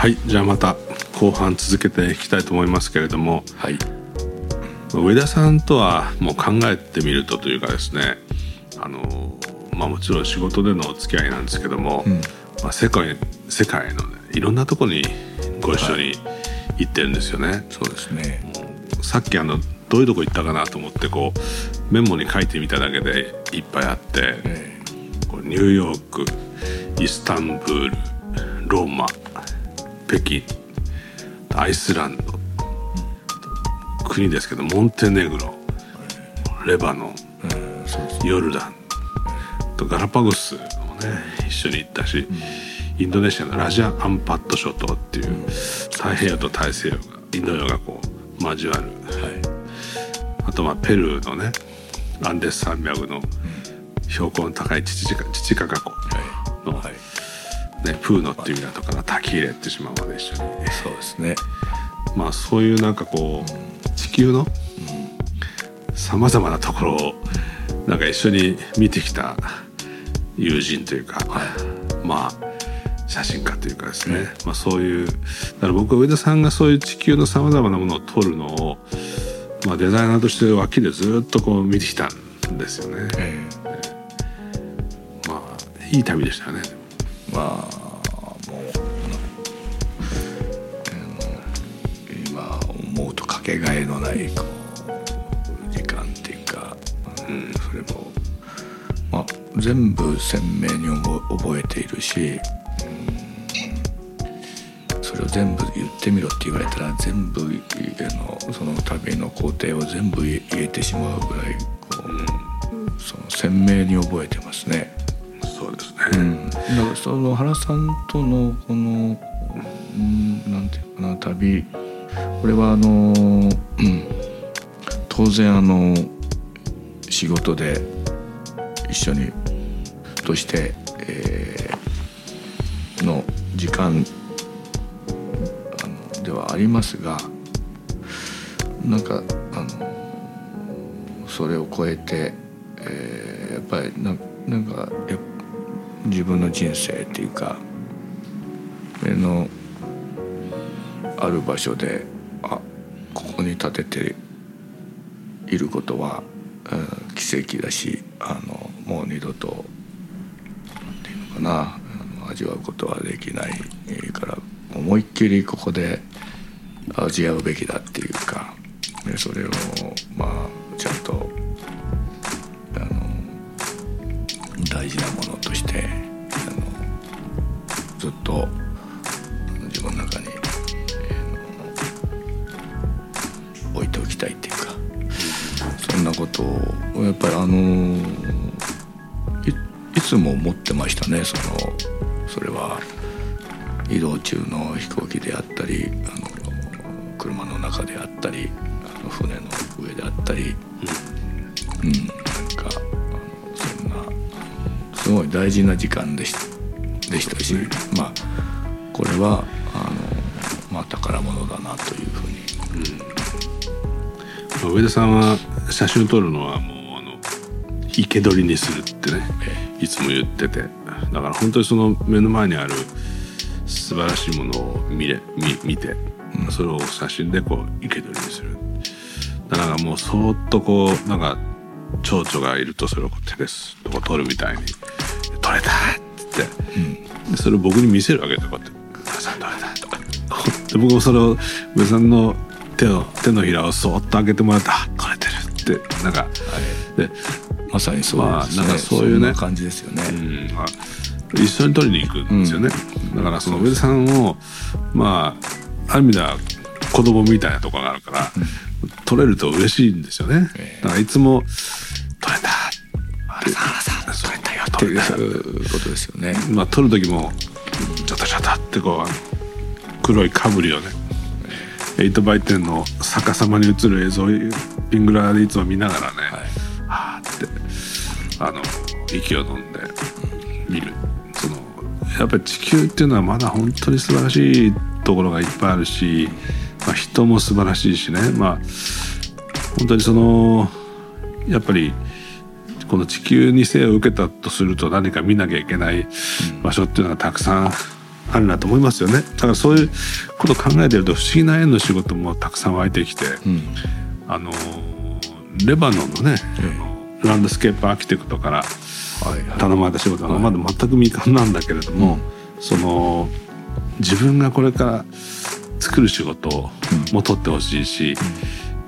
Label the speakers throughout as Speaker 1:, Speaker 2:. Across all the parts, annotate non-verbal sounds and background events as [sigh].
Speaker 1: はいじゃあまた後半続けていきたいと思いますけれども、
Speaker 2: はい、
Speaker 1: 上田さんとはもう考えてみるとというかですねあの、まあ、もちろん仕事でのお付き合いなんですけども、うん、まあ、世界世界の、ね、いろんなとこにご一緒に行ってるんですよね。はい、
Speaker 2: そうですね。
Speaker 1: さっきあのどういうとこ行ったかなと思ってこうメモに書いてみただけでいっぱいあって、えー、ニューヨークイスタンブールローマ北京アイスランド。国ですけどモンテネグロ。レバノン、ヨルダン。とガラパゴスもね一緒に行ったし、インドネシアのラジャ・アンパット諸島っていう太平洋と大西洋がインド洋がこう交わる、はい、あとまあペルーのねアンデス山脈の標高の高いチチカチチカ湖、ね、プーノっていう港からタキーレっていう島まで一緒に
Speaker 2: そうですね。
Speaker 1: まあそういうなんかこう地球のさまざまなところをなんか一緒に見てきた友人というか、はい、まあ写真家というかですね、まあ、そういうだから僕は上田さんがそういう地球のさまざまなものを撮るのを、まあ、デザイナーとして脇でずっとこう見てきたんですよね。えー、まあいい旅でしたね。
Speaker 2: まあけがえのないこう時間っていうか、うん、それも、まあ、全部鮮明に覚えているし、うん、それを全部言ってみろって言われたら全部のその旅の工程を全部言えてしまうぐらいこう、うん、その鮮明に覚えてますね。
Speaker 1: そうですね、うん、
Speaker 2: だからその原さんとのこの、うん、なんていうかな旅これはあの、当然あの仕事で一緒にとして、の時間ではありますがなんかあのそれを超えて、えー、やっぱりななんか自分の人生っていうかのある場所であここに立てていることは、うん、奇跡だしあのもう二度と何て言うのかな味わうことはできないから思いっきりここで味わうべきだっていうかそれをきたいっていうかそんなことをやっぱりあのいいつも思ってましたねそのそれは。移動中の飛行機であったりあの車の中であったりあの船の上であったり、うん、うん、なんかそんなすごい大事な時間でした。でしたし、まあこれはあの、まあ、宝物だなというふうに、
Speaker 1: うん、上田さんは写真を撮るのはもうあの生け捕りにするってね、いつも言ってて。だから本当にその目の前にある素晴らしいものを見れ見見て、うん、それを写真でこう生け捕りにする。だからもうそーっとこうなんか蝶々がいるとそれをこう手ですとこ撮るみたいに「撮れた!」っつって、うん、それを僕に見せるわけでこうやって「上さん撮れた!」とかで僕もそれを上さんの手の手のひらをそっと開けてもらって「あ撮れてる!」ってなんか、はい、で
Speaker 2: まさにそうですね、まあ、なんかそういうね。感じですよね、うん。まあ、
Speaker 1: 一緒に取りに行くんですよね、うん、だからその上田さんをまあある意味では子供みたいなところがあるから、うん、取れると嬉しいんですよね、だからいつも「取れた!」
Speaker 2: 原さん原さん取れたよっていうことですよね。
Speaker 1: まあ取る時もちょっとちょっとってこう黒いかぶりをね8バイ10の逆さまに映る映像をピングラーでいつも見ながらね、はい、はあってあの息を飲んで見る。そのやっぱり地球っていうのはまだ本当に素晴らしいところがいっぱいあるし、まあ、人も素晴らしいしね。まあ本当にそのやっぱりこの地球に生を受けたとすると何か見なきゃいけない場所っていうのがたくさんあるなと思いますよね。だからそういうことを考えてると不思議な縁の仕事もたくさん湧いてきて、うん、あのレバノンのね、ええ、ランドスケープアーキテクトから頼まれた仕事はまだ全く未完なんだけれども、はい、その自分がこれから作る仕事も取ってほしいし、うん。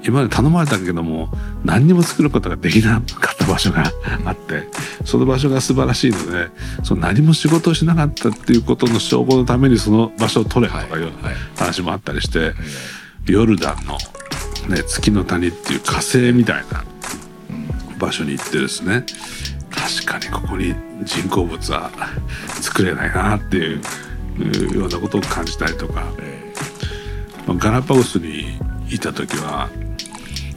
Speaker 1: 今まで頼まれたけども何にも作ることができなか場所があってその場所が素晴らしいのでその何も仕事をしなかったっていうことの証拠のためにその場所を取れとかいう話もあったりして、ヨルダンの、ね、月の谷っていう火星みたいな場所に行ってですね確かにここに人工物は作れないなっていうようなことを感じたりとか、ガラパゴスにいた時は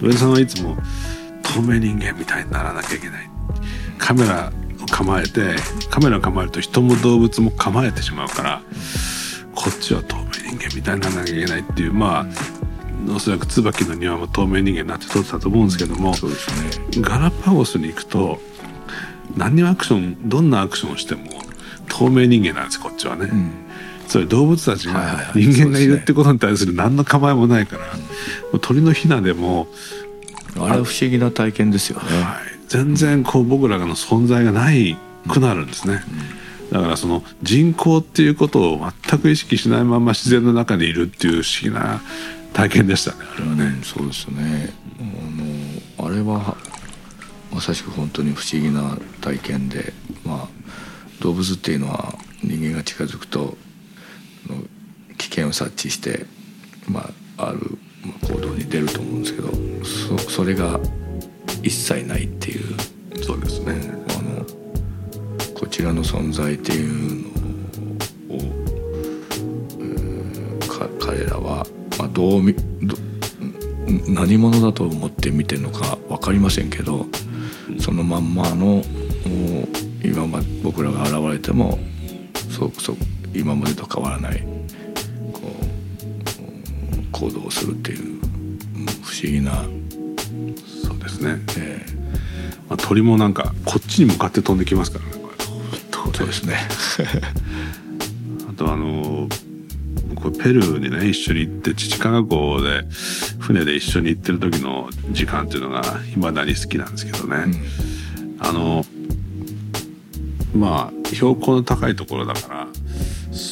Speaker 1: 上田さんはいつも透明人間みたいにならなきゃいけない。カメラを構えてカメラを構えると人も動物も構えてしまうからこっちは透明人間みたいにならなきゃいけないっていうまあおそらく椿の庭も透明人間になって撮ってたと思うんですけども、そうですね、ガラパゴスに行くと何にアクションどんなアクションをしても透明人間なんですこっちはね。うん。それ動物たちが人間がいるってことに対する何の構えもないから、鳥のヒナでも
Speaker 2: あれは不思議な体験ですよね、
Speaker 1: はい、全然こう僕らの存在がないくなるんですね、だからその人口っていうことを全く意識しないまま自然の中にいるっていう不思議な体験でしたねあれはね、
Speaker 2: うん、そうですね。あのあれはまさしく本当に不思議な体験でまあ動物っていうのは人間が近づくと危険を察知して、まあ、ある行動に出ると思うんですけどそそれが一切ないっていう。
Speaker 1: そうですね。
Speaker 2: あのこちらの存在っていうのを、えー、か彼らは、まあ、どうみど何者だと思って見てるのか分かりませんけどそのまんまの今まで僕らが現れてもそうそう今までと変わらない行動をするっていう不思議な
Speaker 1: そうですね、えーまあ、鳥もなんかこっちに向かって飛んできますからね
Speaker 2: そうですね。[laughs]
Speaker 1: あとあのペルーにね一緒に行って父川港で船で一緒に行ってる時の時間っていうのがいまだに好きなんですけどね、うん、あのまあ標高の高いところだから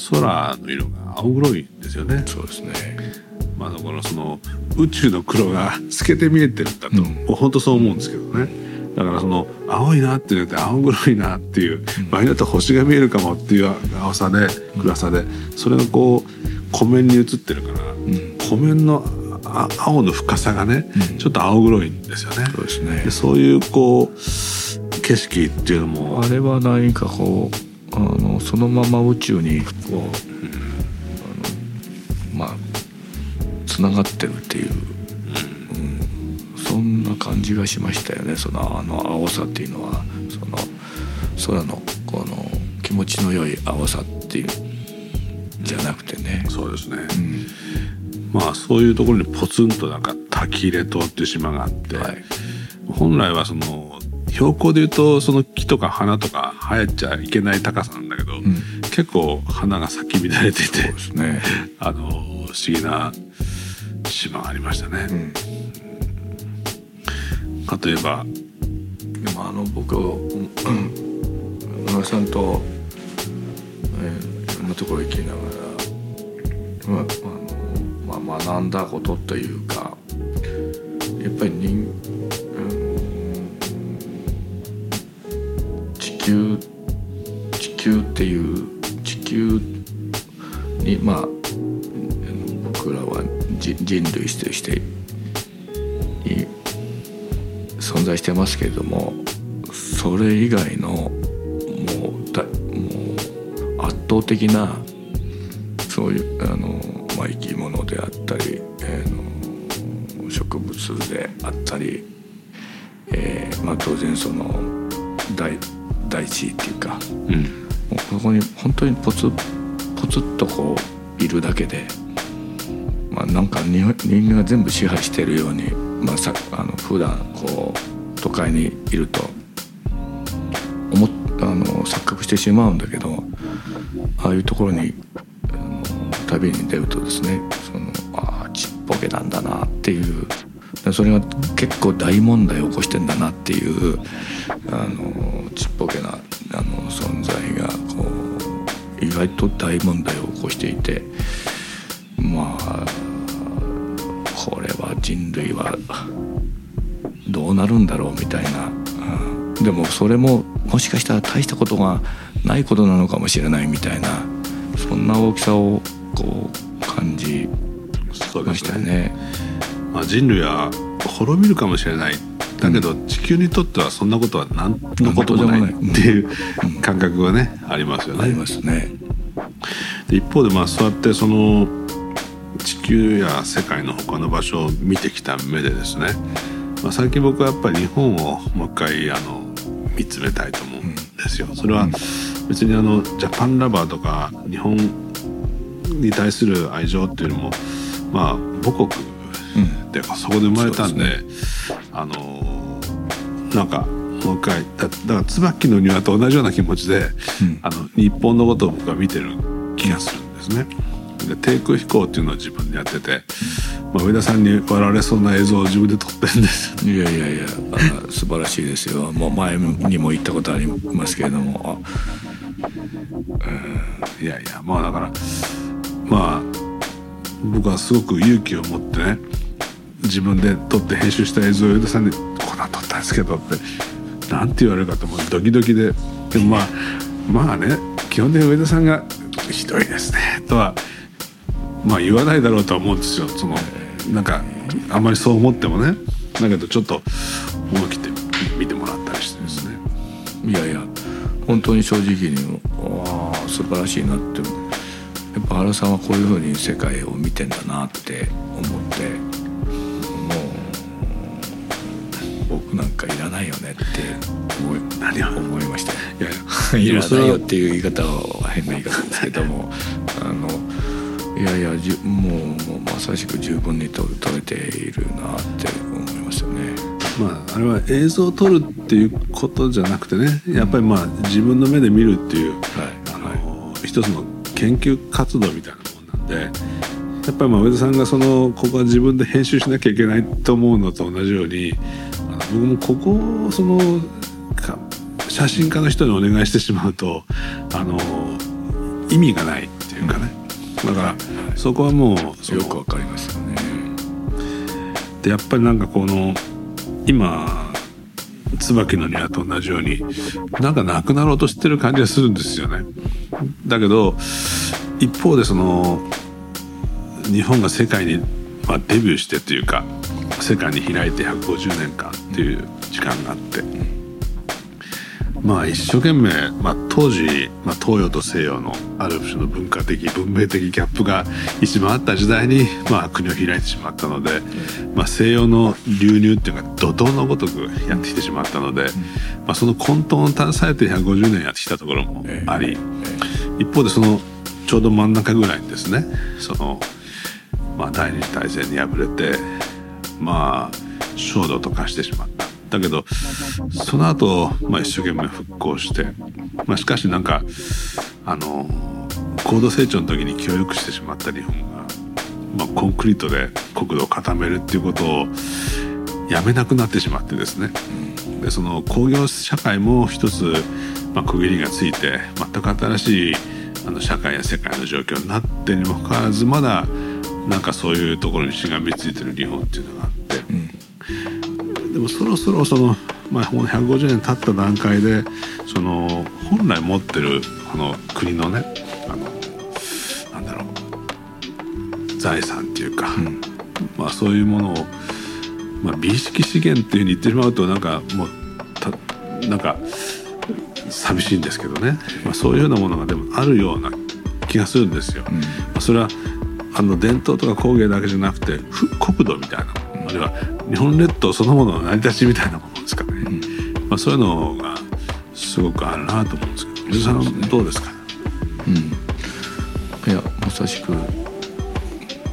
Speaker 1: 空の色が青黒いんですよね。
Speaker 2: そうですね。
Speaker 1: まあだからその宇宙の黒が透けて見えてるんだと、うん、本当そう思うんですけどね。だからその青いなって言って青黒いなっていう、場合によっては星が見えるかもっていう青さで暗さでそれがこう湖面に映ってるから、うん、湖面の青の深さがね、うん、ちょっと青黒いんですよね。
Speaker 2: そうですね。
Speaker 1: そういうこう景色っていうのも
Speaker 2: あれは何かこうあのそのまま宇宙にこう、つながってるっていう、うん、そんな感じがしましたよね。そのあの青さっていうのは。その空のこの気持ちの良い青さっていう。じゃなくてね、
Speaker 1: そうですね、うん、まあそういうところにポツンとなんか滝入島っていう島があって、はい、本来はその標高でいうとその木とか花とか生えちゃいけない高さなんだけど、うん、結構花が咲き乱れていて、ね、あの不思議な島がありましたね。うん、例えば
Speaker 2: でもあの僕野村さんと、えー、いろんなところ行きながら、まああのまあ、学んだことというかやっぱり人球地球っていう地球にまあ人類として存在してますけれどもそれ以外のもうだもう圧倒的なそういうあの、まあ、生き物であったり、えー、の植物であったり、えーまあ、当然その大大地っていうか、うん、もうここに本当にポツポツッとこういるだけで、まあ、なんか人間が全部支配してるように、まあ、さあの普段こう都会にいると思あの錯覚してしまうんだけどああいうところに旅に出るとですねそのああちっぽけなんだなっていうそれが結構大問題を起こしてんだなっていうあのちっぽけなあの存在がこう意外と大問題を起こしていてまあはどうなるんだろうみたいな、うん、でもそれももしかしたら大したことがないことなのかもしれないみたいな。そんな大きさをこう感じましたよね。
Speaker 1: まあ、人類は滅びるかもしれない。だけど地球にとってはそんなことは何のこともないっていう感覚がね、ありますよね。
Speaker 2: ありますね。
Speaker 1: で一方でまあそうやってその地球や世界の他の場所を見てきた目でですね、まあ、最近僕はやっぱり日本をもう一回あの見つめたいと思うんですよ。それは別にあのジャパンラバーとか日本に対する愛情っていうのもまあ母国で、うん、そこで生まれたんで、ね、あのなんかもう一回だだから椿の庭と同じような気持ちで、うん、あの日本のことを僕は見てる気がするんですね。で低空飛行っていうのを自分でやってて、まあ、上田さんに笑われそうな映像を自分で撮ってるんです。
Speaker 2: いやいやいやあ素晴らしいですよ。もう前にも言ったことありますけれども。
Speaker 1: いやいやまあだからまあ僕はすごく勇気を持ってね自分で撮って編集した映像を上田さんに「こんな撮ったんですけど」って何て言われるかと思う。ドキドキで。でもまあまあね基本的に上田さんが「ひどいですね」とはまあ言わないだろうとは思うんですよ。そのなんかあんまりそう思ってもね。だけどちょっと思い切って見てもらったりしてですね。
Speaker 2: いやいや本当に正直にああ素晴らしいなって。やっぱ原さんはこういうふうに世界を見てんだなって思ってもう僕なんかいらないよねって思い何思いました。いや。[laughs] いらないよっていう言い方は変な言い方ですけども [laughs] あのいやいやじもうもうまさしく十分に撮れているなって思いますよね。
Speaker 1: まあ、あれは映像を撮るっていうことじゃなくてねやっぱりまあ自分の目で見るっていう、はい、あの、はい、一つの研究活動みたいなもんなんでやっぱりまあ上田さんがそのここは自分で編集しなきゃいけないと思うのと同じようにあの僕もここをその写真家の人にお願いしてしまうとあの意味がないっていうかね、だからそこはもう
Speaker 2: よくわかりますよね。
Speaker 1: でやっぱりなんかこの今椿の庭と同じようになんかなくなろうとしてる感じがするんですよね。だけど一方でその日本が世界に、まあ、デビューしてというか世界に開いて150年間っていう時間があってまあ一生懸命、まあ、当時、まあ、東洋と西洋のある種の文化的文明的ギャップが一番あった時代に、まあ、国を開いてしまったので、まあ、西洋の流入っていうか怒涛のごとくやってきてしまったので、まあ、その混沌を携えて150年やってきたところもあり一方でそのちょうど真ん中ぐらいにですねその、まあ、第二次大戦に敗れてまあ焦土と化してしまった。だけどその後、まあ一生懸命復興して、まあ、しかしなんかあの高度成長の時に協力してしまった日本が、まあ、コンクリートで国土を固めるっていうことをやめなくなってしまってですね。でその工業社会も一つ、まあ、区切りがついて全く新しいあの社会や世界の状況になってにもかかわらずまだなんかそういうところにしがみついてる日本っていうのがあって、でもそろそろその、まあ、150年経った段階でその本来持ってるこの国のねあのなんだろう財産っていうか、うん、まあそういうものを、まあ、美意識資源っていうふうに言ってしまうとなんかもうたなんか寂しいんですけどね、まあ、そういうようなものがでもあるような気がするんですよ。うん、まあ、それはあの伝統とか工芸だけじゃなくて国土みたいなあるいは日本列島そのものの成り立ちみたいなものですかね、うん、まあ、そういうのがすごくあるなと思うんですけど水さんどうですか、
Speaker 2: うん、いやまさしく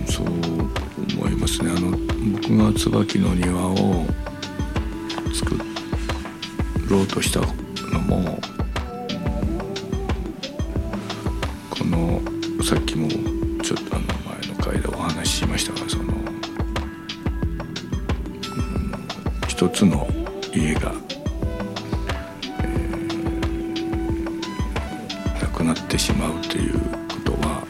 Speaker 2: そう思いますね。あの僕が椿の庭を作ろうとしたのもこのさっきもちちょっとあの前の回でお話ししましたがその、一つの家が、えー、なくなってしまうということは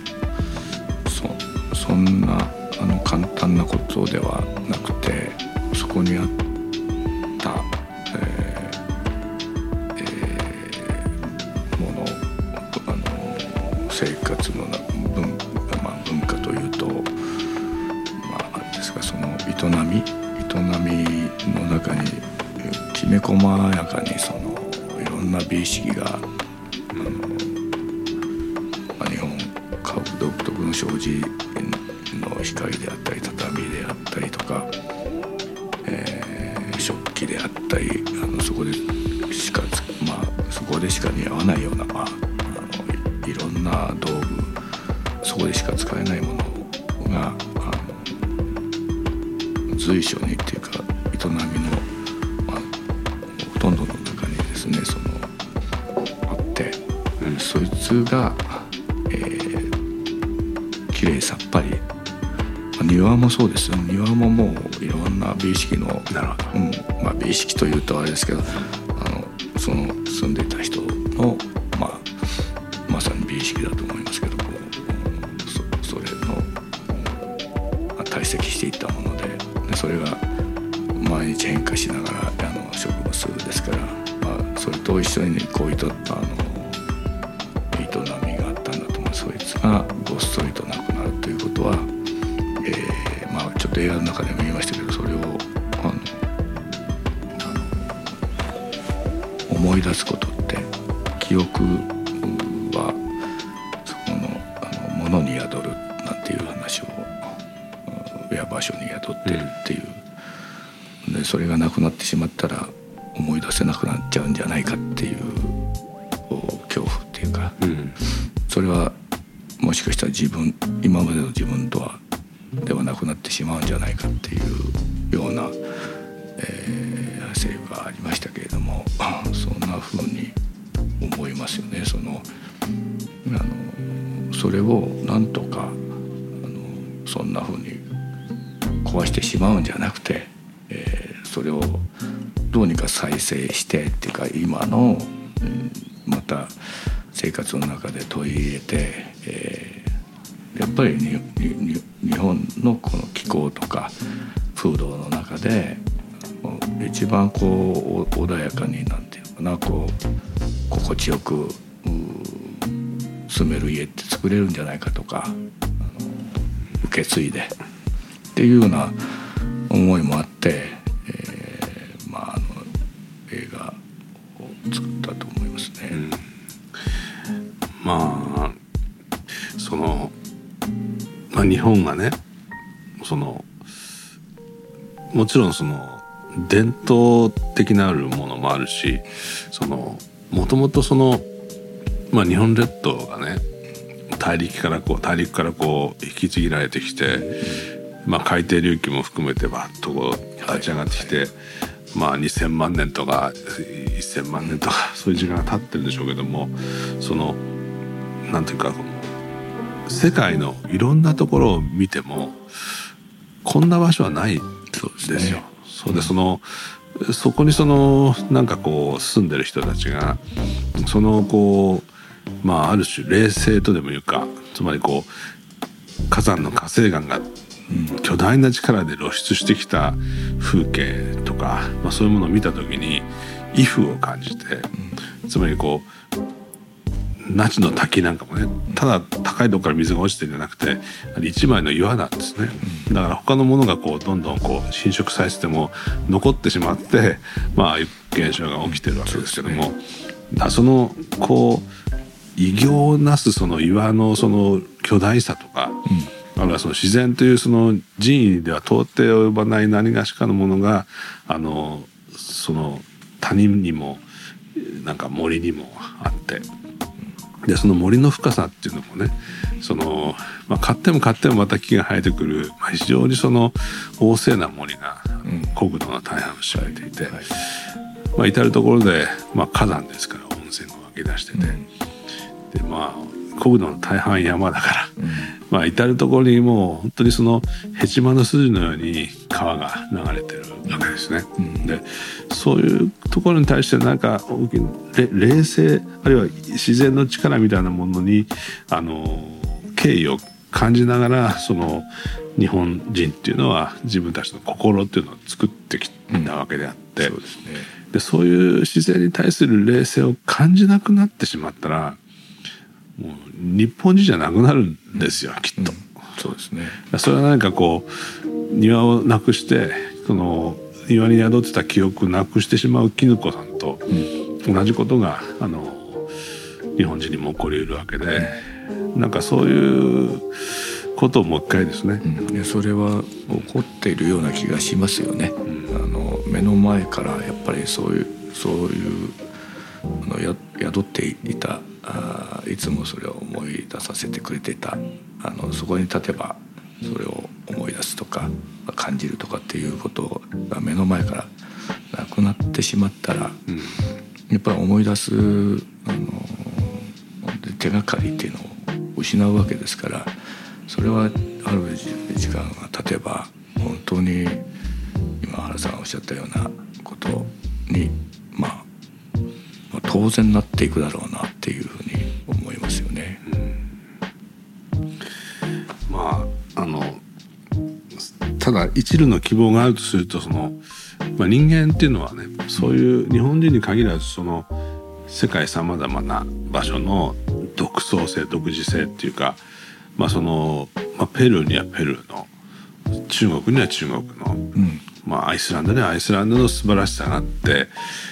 Speaker 2: そそんなあの簡単なことではんな美意識が、うん、まあ、日本家屋独特の障子の光であったり畳であったりとか、えー、食器であったりあのそこでしかまあそこでしか似合わないような、まあ、あのいろんな道具そこでしか使えないものが随所にってそいつが、えー、綺麗さっぱり、庭もそうです庭ももういろんな美意識の
Speaker 1: なるほど、
Speaker 2: うんまあ、美意識というとあれですけどあのその住んでいた人がごっそりとなくなるということは、えー、まあちょっと映画の中でも言いましたけどそれをあの思い出すことって記憶いうか今の、うん、また生活の中で取り入れて、えー、やっぱり日本のこの気候とか風土の中で一番こう穏やかになんていうかなこう心地よく住める家って作れるんじゃないかとか受け継いでっていうような思いもあって
Speaker 1: 本がねそのもちろんその伝統的なあるものもあるしそのもともとその、まあ、日本列島がね大陸からこう大陸からこう引き継ぎられてきて、まあ、海底隆起も含めてバッとこう立ち上がってきて、まあ2,000万年とか1,000万年とかそういう時間が経ってるんでしょうけどもそのなんていうかこの世界のいろんなところを見てもこんな場所はないですよ。そうでそのそこにそのなんかこう住んでる人たちがそのこうまあある種冷静とでもいうかつまりこう火山の火成岩が巨大な力で露出してきた風景とか、まあ、そういうものを見た時に威風を感じて、つまりこう那智の滝なんかもねただ高いとこから水が落ちてるんじゃなくて一枚の岩なんですね。だから他のものがこうどんどんこう侵食されてても残ってしまってまあ現象が起きてるわけですけども、だそのこう偉業なすその岩のその巨大さとか、あるいはその自然というその人為では到底及ばない何がしかのものがあのその谷にもなんか森にもあってでその森の深さっていうのもねその、まあ、買っても買ってもまた木が生えてくる、まあ、非常にその旺盛な森が国土の大半を占めていて、うんはい、まあ、至る所で、まあ、火山ですから温泉が湧き出してて、うん、でまあ国土の大半山だから、うん、まあ至る所にもう本当にそのヘチマの筋のように川が流れてるわけですね。うん、でそういうところに対してなんか冷静あるいは自然の力みたいなものにあの敬意を感じながらその日本人っていうのは自分たちの心っていうのを作ってきたわけであって、うん、そうですね、でそういう自然に対する冷静を感じなくなってしまったらもう日本人じゃなくなるんですよ、うん、きっと、うん、
Speaker 2: そうですね。
Speaker 1: それは何かこう庭をなくしてその庭に宿ってた記憶をなくしてしまう絹子さんと同じことがあの日本人にも起こりうるわけで、うん、なんかそういうことをもう一回ですね、
Speaker 2: うん、それは起こっているような気がしますよね、うん、あの目の前からやっぱりそういうそういうあのや宿っていたあいつもそれを思い出させてくれていた。あのそこに立てばそれを思い出すとか感じるとかっていうことが目の前からなくなってしまったら、うん、やっぱり思い出すあの手がかりっていうのを失うわけですからそれはある時間が経てば本当に今原さんがおっしゃったようなことに、まあ、まあ当然なっていくだろう
Speaker 1: ただ一縷の希望があるとするとその、まあ、人間っていうのはねそういう日本人に限らずその世界さまざまな場所の独創性独自性っていうか、まあそのまあ、ペルーにはペルーの中国には中国の、うん、まあ、アイスランドにはアイスランドの素晴らしさがあって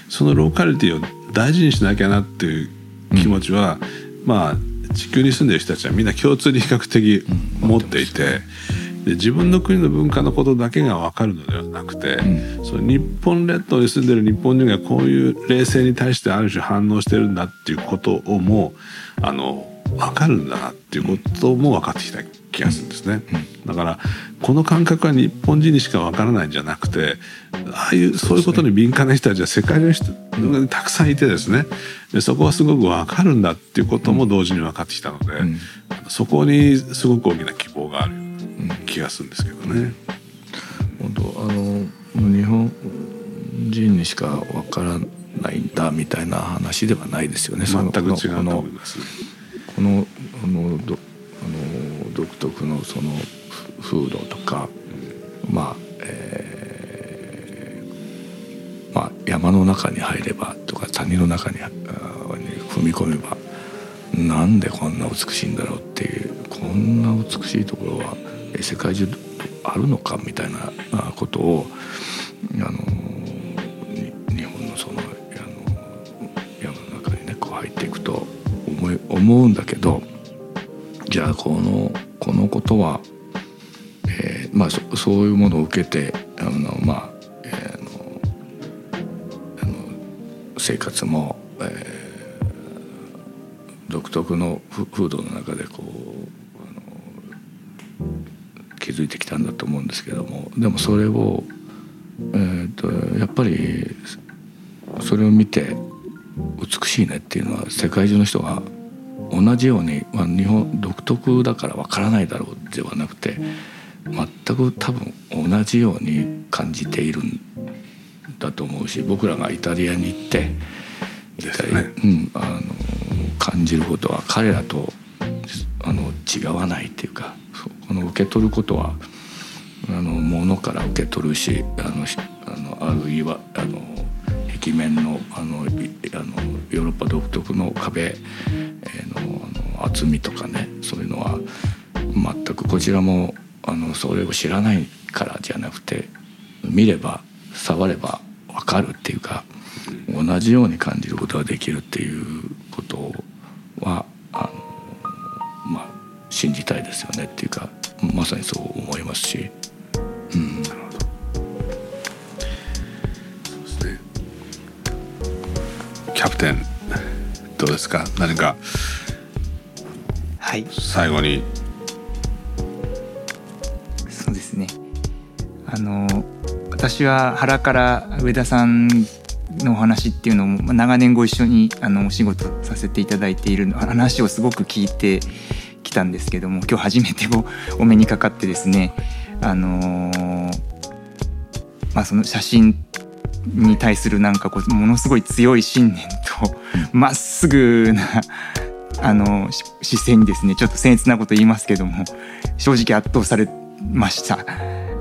Speaker 1: そのローカリティを大事にしなきゃなっていう気持ちは、うん、まあ地球に住んでる人たちはみんな共通に比較的持っていて。で自分の国の文化のことだけが分かるのではなくて、うん、その日本列島に住んでる日本人がこういう冷静に対してある種反応してるんだっていうことをもあの分かるんだなっていうことも分かってきた気がするんですね。だからこの感覚は日本人にしか分からないんじゃなくてああいうそういうことに敏感な人たちは世界の人がたくさんいてですね。でそこはすごく分かるんだっていうことも同時に分かってきたので、そこにすごく大きな希望がある気がするんですけどね。
Speaker 2: 本当あの日本人にしかわからないんだみたいな話ではないですよね。
Speaker 1: 全く違うと思います。
Speaker 2: このあのどあの独特のその風土とか、うん、まあ、えー、まあ山の中に入ればとか谷の中に踏み込めばなんでこんな美しいんだろうっていうこんな美しいところは世界中あるのかみたいなことをあの日本のそのあの山の中にねこう入っていくと思い思うんだけどじゃあこのこのことは、えー、まあそそういうものを受けてあのまあ、えー、のあの生活も、えー、独特の風土の中でこう築いてきたんだと思うんですけども。でもそれを、えーと、やっぱりそれを見て美しいねっていうのは世界中の人が同じように、まあ、日本独特だからわからないだろうではなくて全く多分同じように感じているんだと思うし僕らがイタリアに行ってね、うん、あの感じることは彼らとあの違わないっていうかこの受け取ることはあの物から受け取るしあのあのあるいはあの壁面のあのあのヨーロッパ独特の壁のあの厚みとかねそういうのは全くこちらもあのそれを知らないからじゃなくて見れば触れば分かるっていうか同じように感じることができるっていうことはあのまあ信じたいですよねっていうかまさにそう思いますし、うん、
Speaker 1: キャプテンどうですか？何か
Speaker 3: はい。
Speaker 1: 最後に。
Speaker 3: そうですね。あの私は原から上田さんのお話っていうのも長年ご一緒にあのお仕事させていただいている話をすごく聞いてきたんですけども今日初めてお目にかかってですねあのー、まあ、その写真に対するなんかこうものすごい強い信念とまっすぐなあの姿勢にですねちょっと僭越なこと言いますけども正直圧倒されました。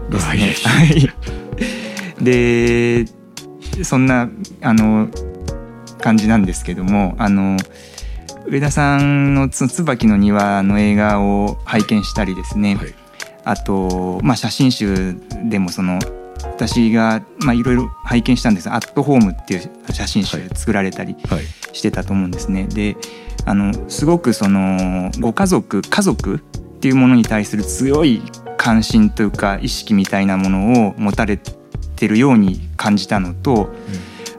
Speaker 3: ですね。でそんなあの感じなんですけどもあの上田さんの「椿の庭」の映画を拝見したりですね、はい、あと、まあ、写真集でもその私がいろいろ拝見したんです。アットホームっていう写真集作られたりしてたと思うんですね。であのすごくそのご家族家族っていうものに対する強い関心というか意識みたいなものを持たれてるように感じたのと、うん、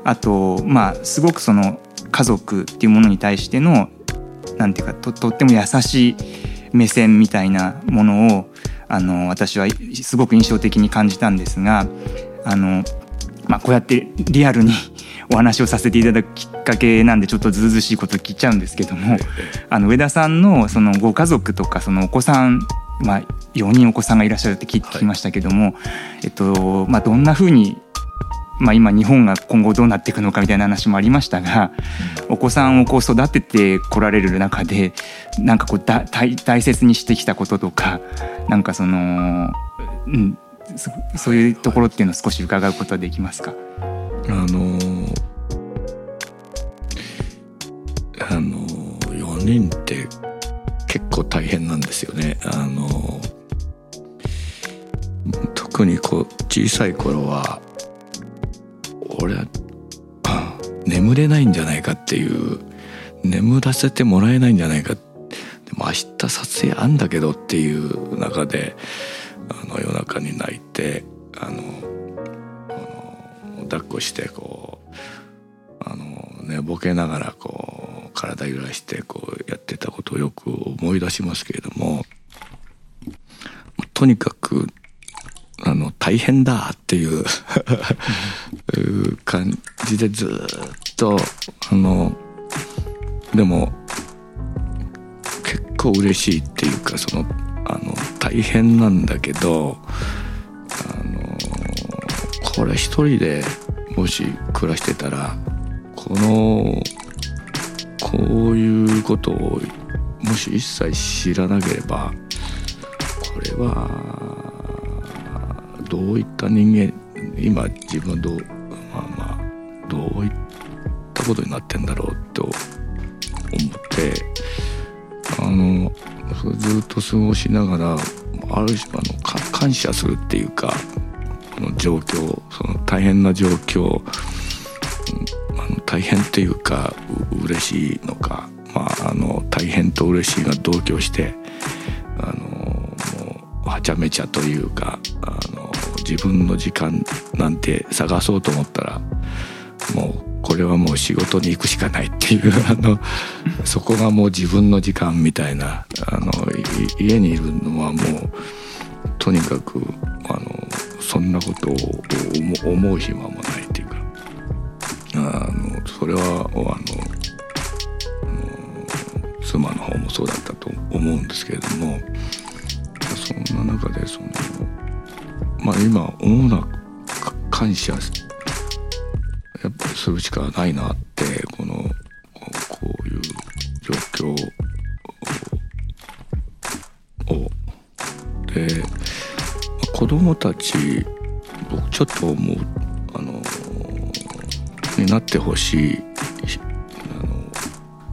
Speaker 3: あとまあすごくその家族っていうものに対してのなんていうかととっても優しい目線みたいなものをあの私はすごく印象的に感じたんですがあの、まあ、こうやってリアルに [laughs] お話をさせていただくきっかけなんでちょっとずうずしいこと聞いちゃうんですけどもあの上田さんのそのご家族とかそのお子さん、まあ、4人お子さんがいらっしゃるって聞きましたけども、えっとまあ、どんなふうにまあ、今日本が今後どうなっていくのかみたいな話もありましたが、お子さんをこう育ててこられる中でなんかこうだ大大切にしてきたこととかなんかその、うん、そそういうところっていうのを少し伺うことはできますか？
Speaker 2: あのあの4人って結構大変なんですよね。あの特にこう小さい頃は俺は眠れないんじゃないかっていう眠らせてもらえないんじゃないか。でも明日撮影あんだけどっていう中であの夜中に泣いてあの抱っこしてこうあの寝ぼけながらこう体揺らしてこうやってたことをよく思い出しますけれどもとにかくあの大変だっていう感じでずっとあのでも結構嬉しいっていうかそのあの大変なんだけどあのこれ一人でもし暮らしてたらこのこういうことをもし一切知らなければこれはどういった人間今自分はどうどういったことになってんだろうと思ってあのずっと過ごしながらある種あの感謝するっていうかこの状況その大変な状況あの大変っていうかう嬉しいのか、まあ、あの大変と嬉しいが同居してあのもうはちゃめちゃというかあの自分の時間なんて探そうと思ったらもうこれはもう仕事に行くしかないっていうあの [laughs] そこがもう自分の時間みたいなあの家にいるのはもうとにかくあのそんなことを思う暇もないっていうかあのそれはあの妻の方もそうだったと思うんですけれどもそんな中でそのまあ今思うのは感謝やっぱりするしかないなってこのこういう状況をで子供たち僕ちょっと思うあのになってほしいあ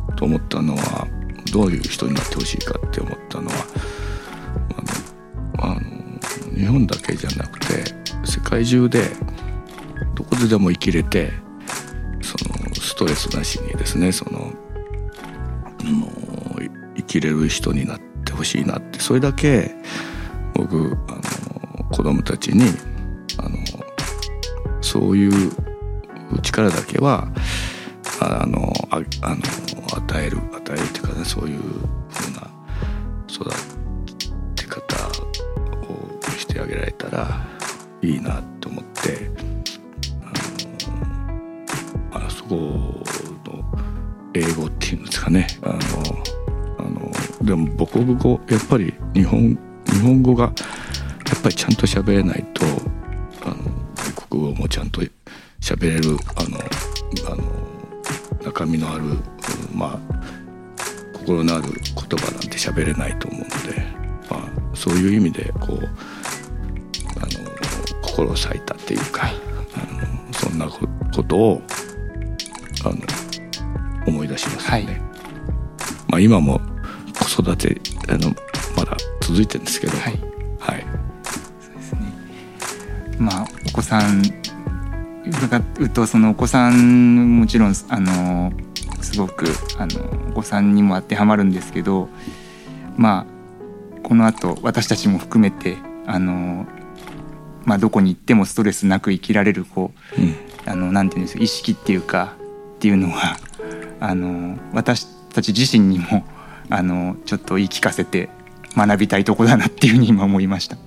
Speaker 2: のと思ったのはどういう人になってほしいかって思ったのはあのあの日本だけじゃなくて世界中でどこででも生きれてストレスなしにですねその生きれる人になってほしいなってそれだけ僕あの子供たちにあのそういう力だけはあのああの与える与えるっていうかねそういうふうな育て方をしてあげられたらいいなと思ってかねあのあのでも母国語やっぱり日本日本語がやっぱりちゃんと喋れないとあの外国語もちゃんと喋れるあのあの中身のあるまあ心のある言葉なんて喋れないと思うので、まあ、そういう意味でこうあの心を裂いたっていうかあのそんなことをあの思い出しますね。はい、まあ、今も子育てあのまだ続いてるんですけど、はい、はい、そうですね。
Speaker 3: まあお子さん伺うとそのお子さんもちろんあのすごくあのお子さんにも当てはまるんですけどまあこのあと私たちも含めてあの、まあ、どこに行ってもストレスなく生きられるこう、うん、あのなんていうんですか意識っていうかっていうのはあの私たち自身にも [laughs] あのちょっと言い聞かせて学びたいとこだなっていうふうに今思いました。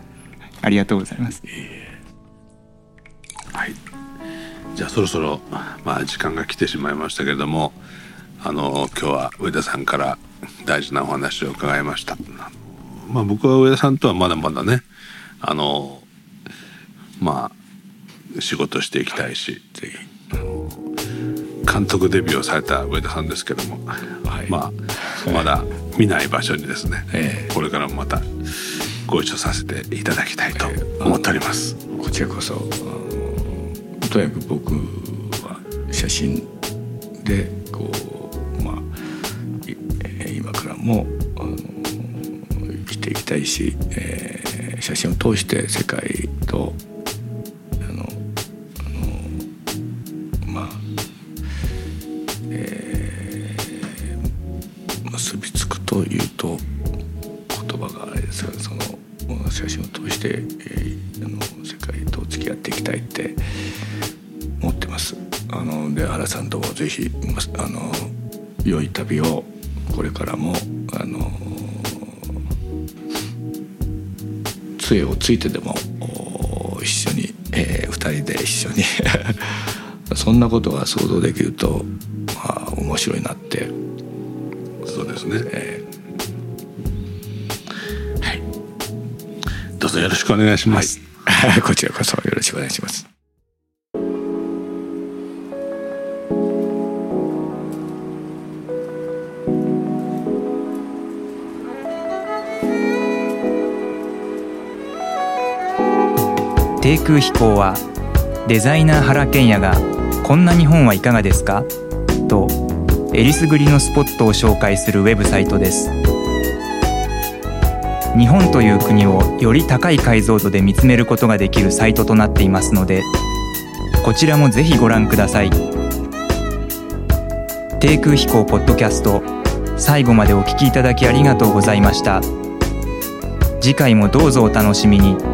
Speaker 3: ありがとうございます。
Speaker 1: はい。じゃあそろそろまあ時間が来てしまいましたけれども、あの今日は上田さんから大事なお話を伺いました。まあ僕は上田さんとはまだまだね、あのまあ仕事していきたいし、ぜひ監督デビューをされた上田さんですけども、はい、まあまだ見ない場所にですね、えー、これからもまたご一緒させていただきたいと思っております。
Speaker 2: えー、こちらこそとにかく僕は写真でこうまあ今からも生きていきたいし、えー、写真を通して世界とさんともぜひあの良い旅をこれからもあの杖をついてでも一緒に、えー、2人で一緒に [laughs] そんなことが想像できると、まあ、面白いなって。
Speaker 1: そうですね、えー、はい。どうぞよろしくお願いします、
Speaker 2: はい、[laughs] こちらこそよろしくお願いします
Speaker 3: 低空飛行はデザイナー原賢也が「こんな日本はいかがですか?」とえりすぐりのスポットを紹介するウェブサイトです日本という国をより高い解像度で見つめることができるサイトとなっていますのでこちらもぜひご覧ください低空飛行ポッドキャスト最後までお聞きいただきありがとうございました次回もどうぞお楽しみに。